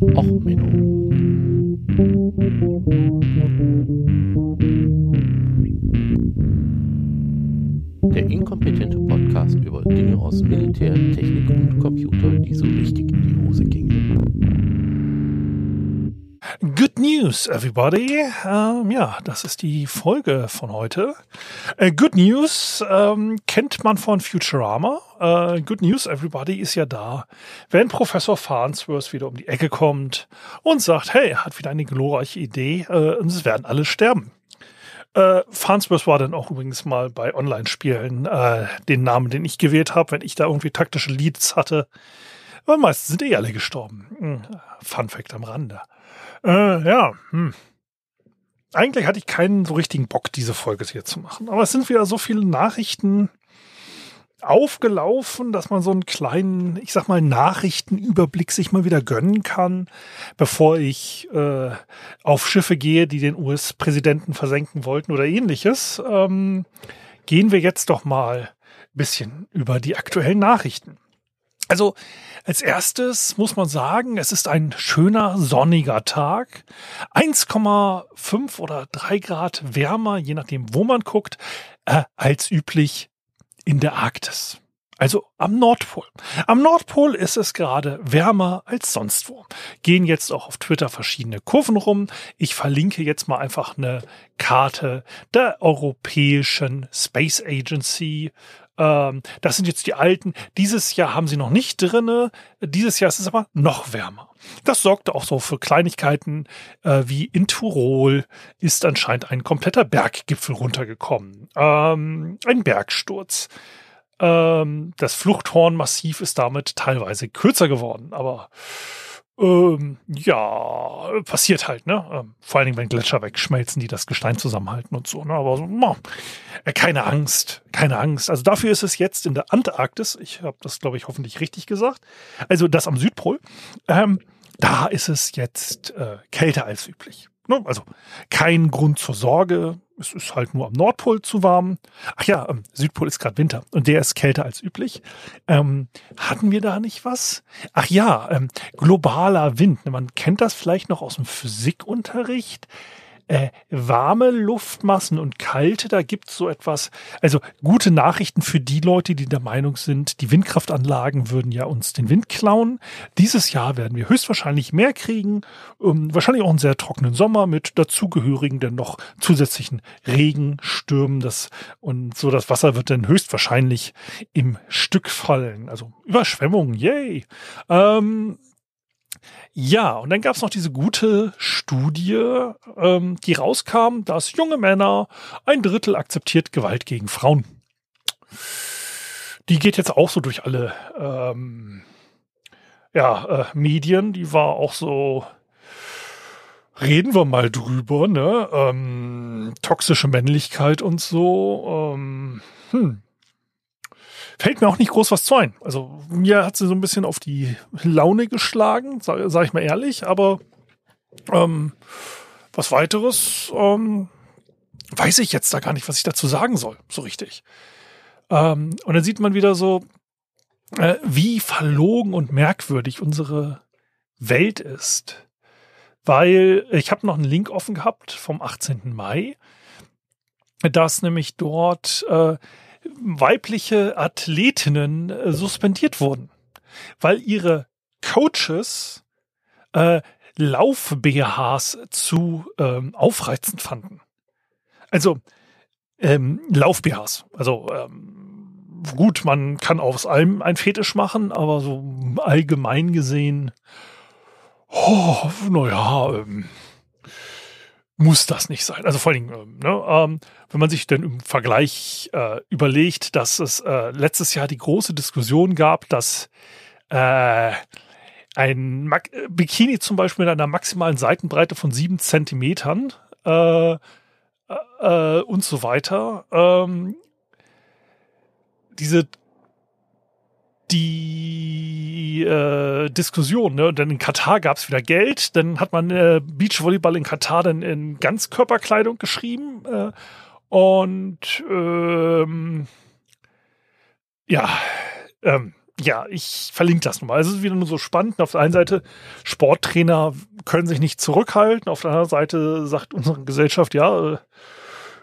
Och, Menno. Der inkompetente Podcast über Dinge aus Militär, Technik und Computer, die so richtig in die Hose gingen. News, everybody. Ähm, ja, das ist die Folge von heute. Äh, good news ähm, kennt man von Futurama. Äh, good news, everybody ist ja da, wenn Professor Farnsworth wieder um die Ecke kommt und sagt, hey, hat wieder eine glorreiche Idee äh, und es werden alle sterben. Äh, Farnsworth war dann auch übrigens mal bei Online-Spielen äh, den Namen, den ich gewählt habe, wenn ich da irgendwie taktische Leads hatte. Aber meistens sind eh alle gestorben. Hm, Fun Fact am Rande. Äh, ja, hm. Eigentlich hatte ich keinen so richtigen Bock, diese Folge hier zu machen. Aber es sind wieder so viele Nachrichten aufgelaufen, dass man so einen kleinen, ich sag mal, Nachrichtenüberblick sich mal wieder gönnen kann, bevor ich äh, auf Schiffe gehe, die den US-Präsidenten versenken wollten oder ähnliches. Ähm, gehen wir jetzt doch mal ein bisschen über die aktuellen Nachrichten. Also als erstes muss man sagen, es ist ein schöner sonniger Tag. 1,5 oder 3 Grad wärmer, je nachdem, wo man guckt, äh, als üblich in der Arktis. Also am Nordpol. Am Nordpol ist es gerade wärmer als sonst wo. Gehen jetzt auch auf Twitter verschiedene Kurven rum. Ich verlinke jetzt mal einfach eine Karte der Europäischen Space Agency ähm, das sind jetzt die alten. Dieses Jahr haben sie noch nicht drinne. Dieses Jahr ist es aber noch wärmer. Das sorgte auch so für Kleinigkeiten äh, wie in Tirol ist anscheinend ein kompletter Berggipfel runtergekommen. Ähm, ein Bergsturz. Ähm, das Fluchthornmassiv ist damit teilweise kürzer geworden, aber ähm, ja, passiert halt, ne? Ähm, vor allen Dingen, wenn Gletscher wegschmelzen, die das Gestein zusammenhalten und so, ne? Aber so, äh, keine Angst, keine Angst. Also dafür ist es jetzt in der Antarktis, ich habe das, glaube ich, hoffentlich richtig gesagt, also das am Südpol, ähm, da ist es jetzt äh, kälter als üblich. Ne? Also kein Grund zur Sorge. Es ist halt nur am Nordpol zu warm. Ach ja, ähm, Südpol ist gerade Winter und der ist kälter als üblich. Ähm, hatten wir da nicht was? Ach ja, ähm, globaler Wind. Man kennt das vielleicht noch aus dem Physikunterricht äh, warme Luftmassen und kalte, da gibt's so etwas, also gute Nachrichten für die Leute, die der Meinung sind, die Windkraftanlagen würden ja uns den Wind klauen. Dieses Jahr werden wir höchstwahrscheinlich mehr kriegen, ähm, wahrscheinlich auch einen sehr trockenen Sommer mit dazugehörigen dann noch zusätzlichen Regen, Stürmen, das und so das Wasser wird dann höchstwahrscheinlich im Stück fallen, also Überschwemmungen, yay. Ähm, ja, und dann gab es noch diese gute Studie, ähm, die rauskam, dass junge Männer ein Drittel akzeptiert Gewalt gegen Frauen. Die geht jetzt auch so durch alle ähm, ja, äh, Medien. Die war auch so, reden wir mal drüber, ne? Ähm, toxische Männlichkeit und so. Ähm, hm fällt mir auch nicht groß was zu ein. Also mir hat sie so ein bisschen auf die Laune geschlagen, sage sag ich mal ehrlich, aber ähm, was weiteres ähm, weiß ich jetzt da gar nicht, was ich dazu sagen soll, so richtig. Ähm, und dann sieht man wieder so, äh, wie verlogen und merkwürdig unsere Welt ist. Weil ich habe noch einen Link offen gehabt vom 18. Mai, dass nämlich dort äh, weibliche Athletinnen äh, suspendiert wurden, weil ihre Coaches äh, Lauf-BHs zu ähm, aufreizend fanden. Also ähm, Lauf-BHs. Also ähm, gut, man kann aus allem ein Fetisch machen, aber so allgemein gesehen, oh, naja, ähm, muss das nicht sein. Also vor allen Dingen, ähm, ne, ähm, wenn man sich denn im Vergleich äh, überlegt, dass es äh, letztes Jahr die große Diskussion gab, dass äh, ein Mag Bikini zum Beispiel mit einer maximalen Seitenbreite von sieben Zentimetern äh, äh, und so weiter. Ähm, diese die äh, Diskussion. Ne? Denn in Katar gab es wieder Geld. Dann hat man äh, Beachvolleyball in Katar dann in Ganzkörperkleidung geschrieben. Äh, und ähm, ja, ähm, ja, ich verlinke das nochmal. Es ist wieder nur so spannend. Auf der einen Seite, Sporttrainer können sich nicht zurückhalten. Auf der anderen Seite sagt unsere Gesellschaft, ja, äh,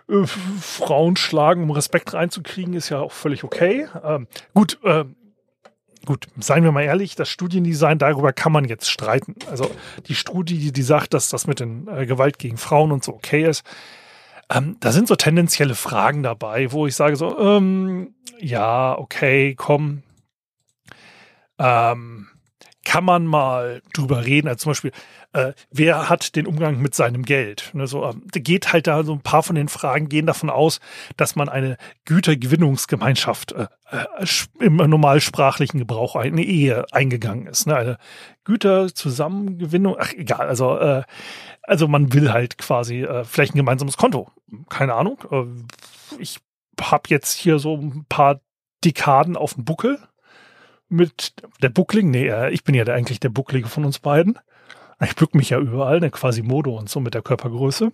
äh, Frauen schlagen, um Respekt reinzukriegen, ist ja auch völlig okay. Ähm, gut, äh, gut, seien wir mal ehrlich, das Studiendesign, darüber kann man jetzt streiten. Also die Studie, die sagt, dass das mit den äh, Gewalt gegen Frauen und so okay ist, ähm, da sind so tendenzielle Fragen dabei, wo ich sage so, ähm, ja, okay, komm, ähm, kann man mal drüber reden. Also zum Beispiel, äh, wer hat den Umgang mit seinem Geld? Ne, so, ähm, geht halt da so ein paar von den Fragen gehen davon aus, dass man eine Gütergewinnungsgemeinschaft äh, äh, im normalsprachlichen Gebrauch eine Ehe eingegangen ist. Ne? Eine Güterzusammengewinnung, ach egal, also äh, also man will halt quasi äh, vielleicht ein gemeinsames Konto. Keine Ahnung. Äh, ich habe jetzt hier so ein paar Dekaden auf dem Buckel mit der Buckling. Nee, äh, ich bin ja der, eigentlich der Bucklige von uns beiden. Ich bück mich ja überall, ne, quasi Modo und so mit der Körpergröße.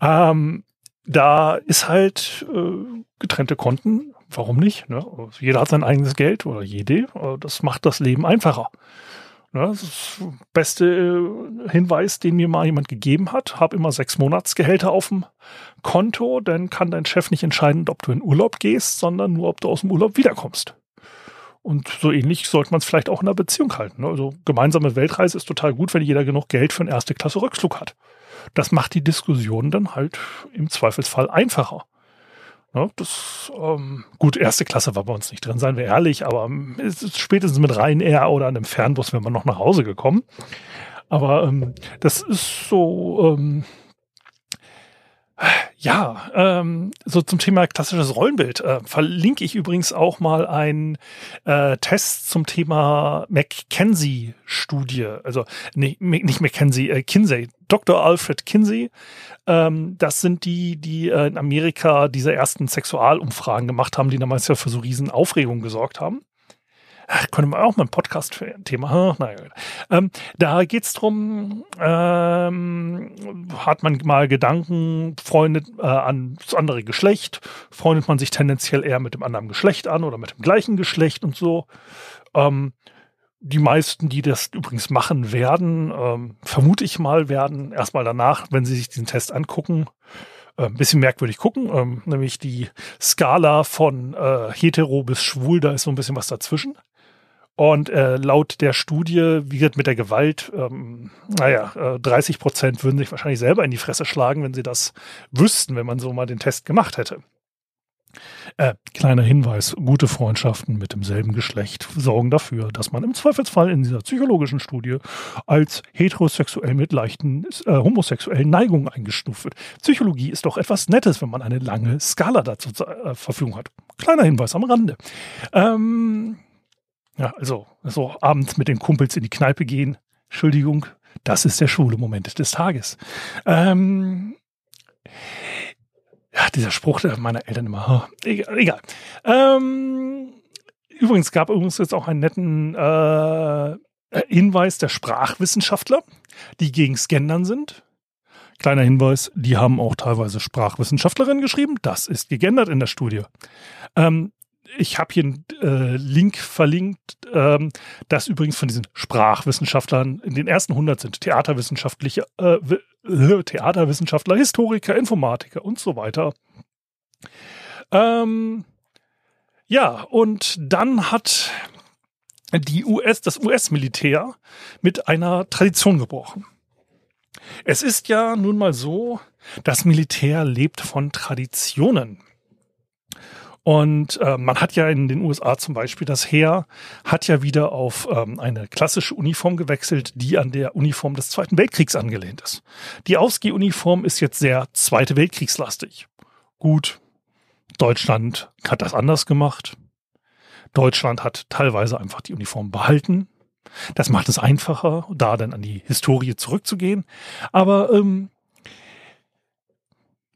Ähm, da ist halt äh, getrennte Konten. Warum nicht? Ne? Jeder hat sein eigenes Geld oder jede. Äh, das macht das Leben einfacher. Ne? Das ist der beste äh, Hinweis, den mir mal jemand gegeben hat. Hab immer sechs Monatsgehälter auf dem Konto, dann kann dein Chef nicht entscheiden, ob du in Urlaub gehst, sondern nur, ob du aus dem Urlaub wiederkommst. Und so ähnlich sollte man es vielleicht auch in einer Beziehung halten. Ne? Also gemeinsame Weltreise ist total gut, wenn jeder genug Geld für einen erste Klasse Rückflug hat. Das macht die Diskussion dann halt im Zweifelsfall einfacher. Ne? Das, ähm, gut, erste Klasse war bei uns nicht drin, seien wir ehrlich, aber ähm, es ist spätestens mit Ryanair oder einem Fernbus wären wir noch nach Hause gekommen. Aber ähm, das ist so, ähm, ja, ähm, so zum Thema klassisches Rollenbild äh, verlinke ich übrigens auch mal einen äh, Test zum Thema McKenzie-Studie. Also nee, nicht McKenzie, äh, Kinsey. Dr. Alfred Kinsey. Ähm, das sind die, die äh, in Amerika diese ersten Sexualumfragen gemacht haben, die damals ja für so riesen Aufregung gesorgt haben. Ach, könnte man auch mal ein Podcast für ein Thema. Naja, ähm, da geht's drum, ähm, hat man mal Gedanken, freundet äh, an das andere Geschlecht, freundet man sich tendenziell eher mit dem anderen Geschlecht an oder mit dem gleichen Geschlecht und so. Ähm, die meisten, die das übrigens machen werden, ähm, vermute ich mal, werden erstmal danach, wenn sie sich diesen Test angucken, äh, ein bisschen merkwürdig gucken, ähm, nämlich die Skala von äh, hetero bis schwul, da ist so ein bisschen was dazwischen. Und äh, laut der Studie, wie gesagt, mit der Gewalt, ähm, naja, äh, 30 Prozent würden sich wahrscheinlich selber in die Fresse schlagen, wenn sie das wüssten, wenn man so mal den Test gemacht hätte. Äh, kleiner Hinweis, gute Freundschaften mit demselben Geschlecht sorgen dafür, dass man im Zweifelsfall in dieser psychologischen Studie als heterosexuell mit leichten äh, homosexuellen Neigungen eingestuft wird. Psychologie ist doch etwas Nettes, wenn man eine lange Skala dazu zur äh, Verfügung hat. Kleiner Hinweis am Rande. Ähm, ja, also so abends mit den Kumpels in die Kneipe gehen. Entschuldigung, das ist der schwule Moment des Tages. Ähm, ja, dieser Spruch meiner Eltern immer. Egal. egal. Ähm, übrigens gab übrigens jetzt auch einen netten äh, Hinweis der Sprachwissenschaftler, die gegen Scannern sind. Kleiner Hinweis, die haben auch teilweise Sprachwissenschaftlerinnen geschrieben. Das ist gegendert in der Studie. Ähm, ich habe hier einen äh, Link verlinkt, ähm, das übrigens von diesen Sprachwissenschaftlern in den ersten 100 sind. Theaterwissenschaftliche, äh, Theaterwissenschaftler, Historiker, Informatiker und so weiter. Ähm, ja, und dann hat die US, das US-Militär mit einer Tradition gebrochen. Es ist ja nun mal so, das Militär lebt von Traditionen. Und äh, man hat ja in den USA zum Beispiel, das Heer hat ja wieder auf ähm, eine klassische Uniform gewechselt, die an der Uniform des Zweiten Weltkriegs angelehnt ist. Die Ausgehuniform ist jetzt sehr Zweite Weltkriegslastig. Gut, Deutschland hat das anders gemacht. Deutschland hat teilweise einfach die Uniform behalten. Das macht es einfacher, da dann an die Historie zurückzugehen. Aber ähm,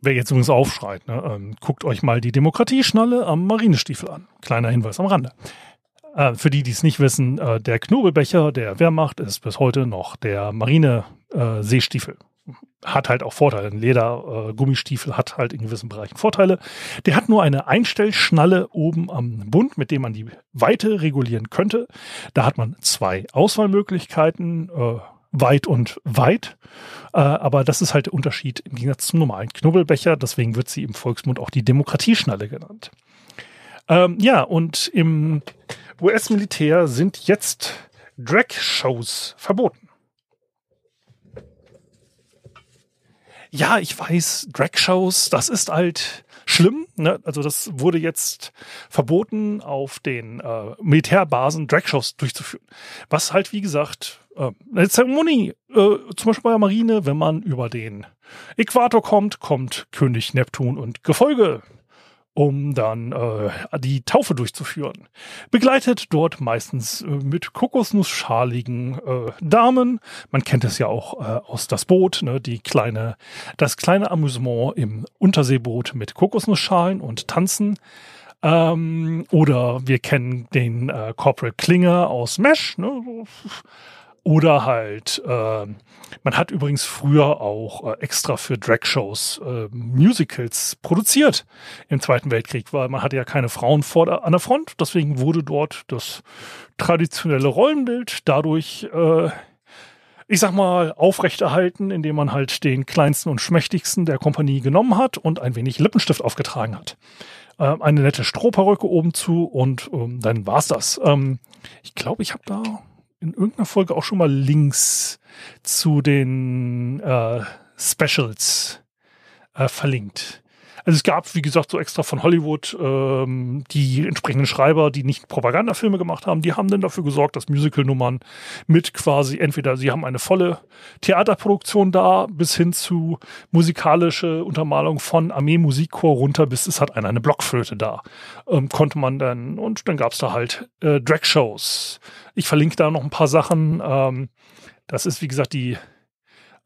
Wer jetzt übrigens aufschreit, ne, ähm, guckt euch mal die Demokratieschnalle am Marinestiefel an. Kleiner Hinweis am Rande. Äh, für die, die es nicht wissen, äh, der Knobelbecher der Wehrmacht ist bis heute noch der Marine-Seestiefel. hat halt auch Vorteile. Ein Leder, äh, hat halt in gewissen Bereichen Vorteile. Der hat nur eine Einstellschnalle oben am Bund, mit dem man die Weite regulieren könnte. Da hat man zwei Auswahlmöglichkeiten, äh, weit und weit. Äh, aber das ist halt der Unterschied im Gegensatz zum normalen Knubbelbecher. Deswegen wird sie im Volksmund auch die Demokratieschnalle genannt. Ähm, ja, und im US-Militär sind jetzt Drag-Shows verboten. Ja, ich weiß, Drag-Shows, das ist halt schlimm. Ne? Also das wurde jetzt verboten, auf den äh, Militärbasen Drag-Shows durchzuführen. Was halt, wie gesagt, äh, eine Zeremonie, äh, zum Beispiel bei der Marine, wenn man über den Äquator kommt, kommt König Neptun und Gefolge um dann äh, die Taufe durchzuführen. Begleitet dort meistens äh, mit kokosnussschaligen äh, Damen. Man kennt es ja auch äh, aus das Boot, ne, die kleine, das kleine Amüsement im Unterseeboot mit Kokosnussschalen und Tanzen. Ähm, oder wir kennen den äh, Corporal Klinger aus Mesh. Ne, oder halt, äh, man hat übrigens früher auch äh, extra für Drag-Shows äh, Musicals produziert im Zweiten Weltkrieg, weil man hatte ja keine Frauen vor an der Front. Deswegen wurde dort das traditionelle Rollenbild dadurch, äh, ich sag mal, aufrechterhalten, indem man halt den kleinsten und schmächtigsten der Kompanie genommen hat und ein wenig Lippenstift aufgetragen hat. Äh, eine nette Strohperücke oben zu und ähm, dann war's das. Ähm, ich glaube, ich habe da in irgendeiner Folge auch schon mal Links zu den äh, Specials äh, verlinkt. Also es gab, wie gesagt, so extra von Hollywood ähm, die entsprechenden Schreiber, die nicht Propagandafilme gemacht haben, die haben dann dafür gesorgt, dass Musical-Nummern mit quasi entweder sie haben eine volle Theaterproduktion da, bis hin zu musikalische Untermalung von Armee-Musikchor runter, bis es hat einer eine Blockflöte da. Ähm, konnte man dann, und dann gab's da halt äh, Drag-Shows. Ich verlinke da noch ein paar Sachen. Ähm, das ist, wie gesagt, die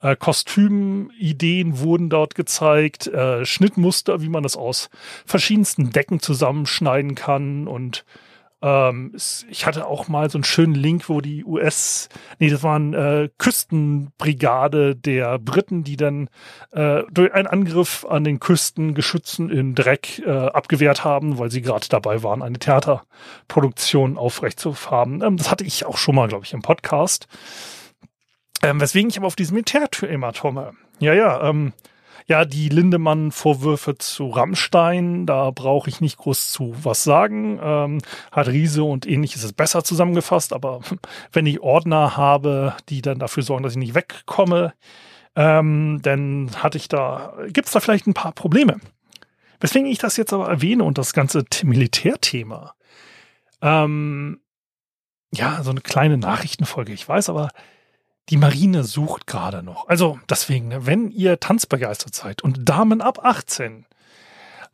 äh, Kostümideen wurden dort gezeigt, äh, Schnittmuster, wie man das aus verschiedensten Decken zusammenschneiden kann und ähm, ich hatte auch mal so einen schönen Link, wo die US, nee, das waren äh, Küstenbrigade der Briten, die dann äh, durch einen Angriff an den Küstengeschützen in Dreck äh, abgewehrt haben, weil sie gerade dabei waren, eine Theaterproduktion aufrechtzuerfahren. Ähm, das hatte ich auch schon mal, glaube ich, im Podcast. Ähm, weswegen ich aber auf diesem Militärthema komme. Ja, ja, ähm, ja, die Lindemann-Vorwürfe zu Rammstein, da brauche ich nicht groß zu was sagen. Ähm, hat Riese und ähnliches ist besser zusammengefasst, aber wenn ich Ordner habe, die dann dafür sorgen, dass ich nicht wegkomme, ähm, dann hatte ich da, gibt es da vielleicht ein paar Probleme. Weswegen ich das jetzt aber erwähne und das ganze Militärthema. Ähm, ja, so eine kleine Nachrichtenfolge, ich weiß, aber die Marine sucht gerade noch. Also deswegen, ne, wenn ihr tanzbegeistert seid und Damen ab 18,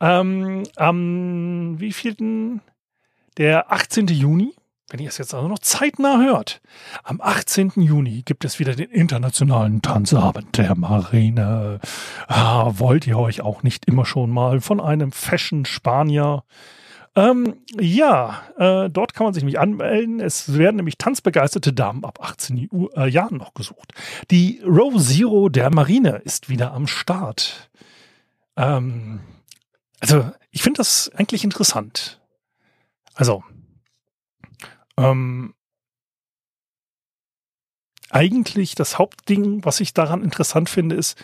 ähm, am wievielten? Der 18. Juni, wenn ihr es jetzt also noch zeitnah hört, am 18. Juni gibt es wieder den internationalen Tanzabend der Marine. Ah, wollt ihr euch auch nicht immer schon mal von einem Fashion-Spanier ähm, ja, äh, dort kann man sich nämlich anmelden. Es werden nämlich tanzbegeisterte Damen ab 18 Uhr, äh, Jahren noch gesucht. Die Row Zero der Marine ist wieder am Start. Ähm, also, ich finde das eigentlich interessant. Also, ähm, eigentlich das Hauptding, was ich daran interessant finde, ist,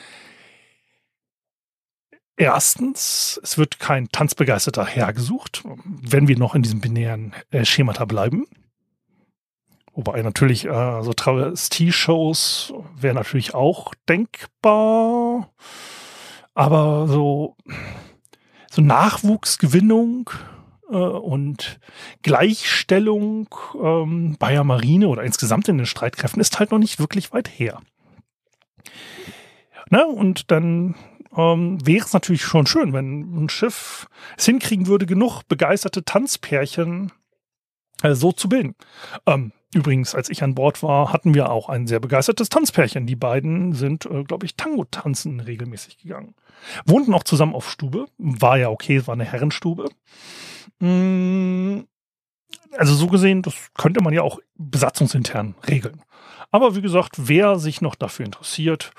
Erstens, es wird kein tanzbegeisterter Herr gesucht, wenn wir noch in diesem binären äh, Schemata bleiben. Wobei natürlich äh, so Travestie-Shows wäre natürlich auch denkbar. Aber so, so Nachwuchsgewinnung äh, und Gleichstellung ähm, bei der Marine oder insgesamt in den Streitkräften ist halt noch nicht wirklich weit her. Na, und dann ähm, wäre es natürlich schon schön, wenn ein Schiff es hinkriegen würde, genug begeisterte Tanzpärchen äh, so zu bilden. Ähm, übrigens, als ich an Bord war, hatten wir auch ein sehr begeistertes Tanzpärchen. Die beiden sind, äh, glaube ich, Tango tanzen regelmäßig gegangen. Wohnten auch zusammen auf Stube. War ja okay, es war eine Herrenstube. Mm, also so gesehen, das könnte man ja auch besatzungsintern regeln. Aber wie gesagt, wer sich noch dafür interessiert,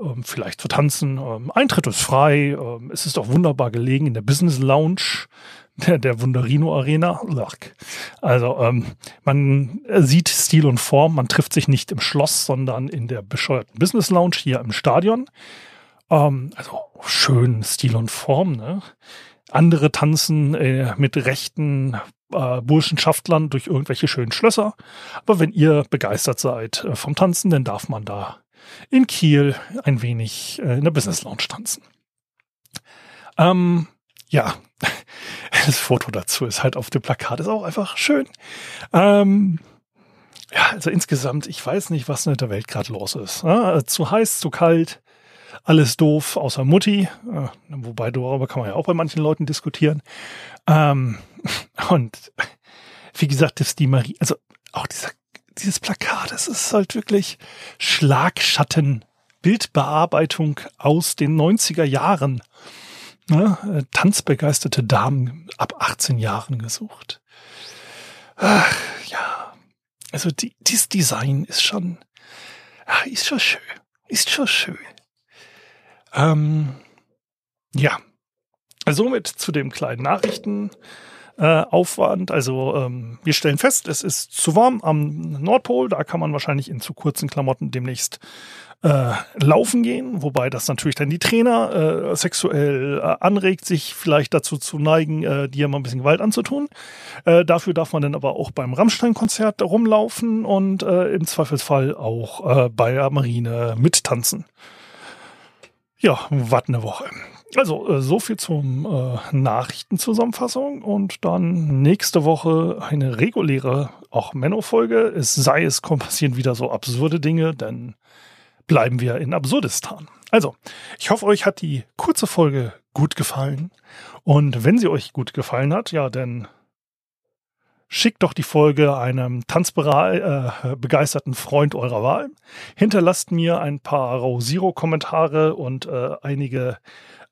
ähm, vielleicht zu tanzen, ähm, Eintritt ist frei. Ähm, es ist auch wunderbar gelegen in der Business Lounge der, der Wunderino Arena. Also ähm, man sieht Stil und Form. Man trifft sich nicht im Schloss, sondern in der bescheuerten Business Lounge hier im Stadion. Ähm, also schön Stil und Form. Ne? Andere tanzen äh, mit rechten äh, Burschenschaftlern durch irgendwelche schönen Schlösser. Aber wenn ihr begeistert seid äh, vom Tanzen, dann darf man da in Kiel ein wenig äh, in der Business Lounge tanzen. Ähm, ja, das Foto dazu ist halt auf dem Plakat, ist auch einfach schön. Ähm, ja, also insgesamt, ich weiß nicht, was in der Welt gerade los ist. Ja, zu heiß, zu kalt, alles doof, außer Mutti. Äh, wobei darüber kann man ja auch bei manchen Leuten diskutieren. Ähm, und wie gesagt, das die Marie, also auch dieser, dieses Plakat, das ist halt wirklich Schlagschatten, Bildbearbeitung aus den 90er Jahren. Ne? Äh, tanzbegeisterte Damen ab 18 Jahren gesucht. Ach, ja, also die, dieses Design ist schon, ist schon schön, ist schon schön. Ähm, ja, somit zu dem kleinen Nachrichten äh. Also ähm, wir stellen fest, es ist zu warm am Nordpol. Da kann man wahrscheinlich in zu kurzen Klamotten demnächst äh, laufen gehen, wobei das natürlich dann die Trainer äh, sexuell äh, anregt, sich vielleicht dazu zu neigen, äh, dir mal ein bisschen Gewalt anzutun. Äh, dafür darf man dann aber auch beim Rammstein-Konzert rumlaufen und äh, im Zweifelsfall auch bei der Marine mittanzen. Ja, was eine Woche. Also, äh, so viel zum äh, Nachrichtenzusammenfassung und dann nächste Woche eine reguläre, auch Menno-Folge. Es sei es, passieren wieder so absurde Dinge, denn bleiben wir in Absurdistan. Also, ich hoffe, euch hat die kurze Folge gut gefallen. Und wenn sie euch gut gefallen hat, ja, dann schickt doch die Folge einem tanzbegeisterten äh, Freund eurer Wahl. Hinterlasst mir ein paar Row Zero Kommentare und äh, einige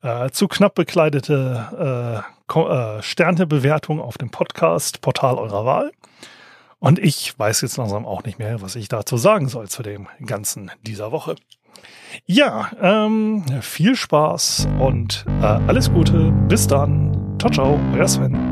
äh, zu knapp bekleidete äh, äh, Sternebewertung auf dem Podcast-Portal eurer Wahl. Und ich weiß jetzt langsam auch nicht mehr, was ich dazu sagen soll zu dem Ganzen dieser Woche. Ja, ähm, viel Spaß und äh, alles Gute. Bis dann. Ciao, ciao, euer Sven.